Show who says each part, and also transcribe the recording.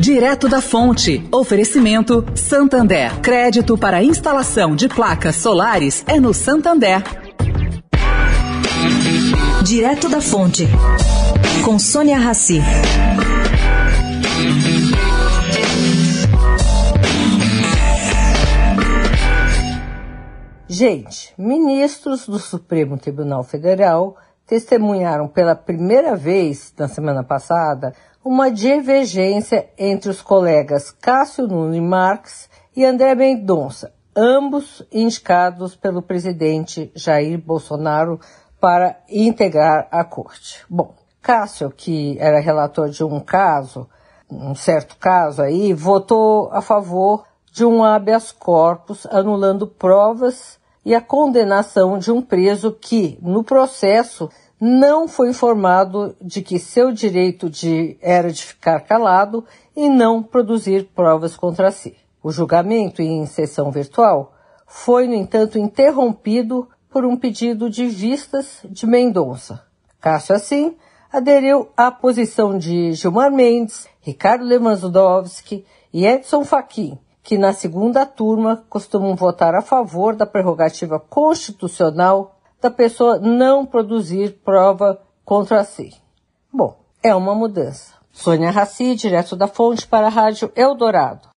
Speaker 1: Direto da Fonte. Oferecimento Santander. Crédito para instalação de placas solares é no Santander.
Speaker 2: Direto da Fonte. Com Sônia Rassi.
Speaker 3: Gente, ministros do Supremo Tribunal Federal testemunharam pela primeira vez na semana passada uma divergência entre os colegas Cássio Nunes Marques e André Mendonça, ambos indicados pelo presidente Jair Bolsonaro para integrar a corte. Bom, Cássio, que era relator de um caso, um certo caso aí, votou a favor de um habeas corpus anulando provas e a condenação de um preso que, no processo, não foi informado de que seu direito de, era de ficar calado e não produzir provas contra si. O julgamento em sessão virtual foi, no entanto, interrompido por um pedido de vistas de Mendonça. Cássio, assim, aderiu à posição de Gilmar Mendes, Ricardo Lewandowski e Edson Fachin, que na segunda turma costumam votar a favor da prerrogativa constitucional da pessoa não produzir prova contra si. Bom, é uma mudança. Sônia Raci, direto da fonte para a Rádio Eldorado.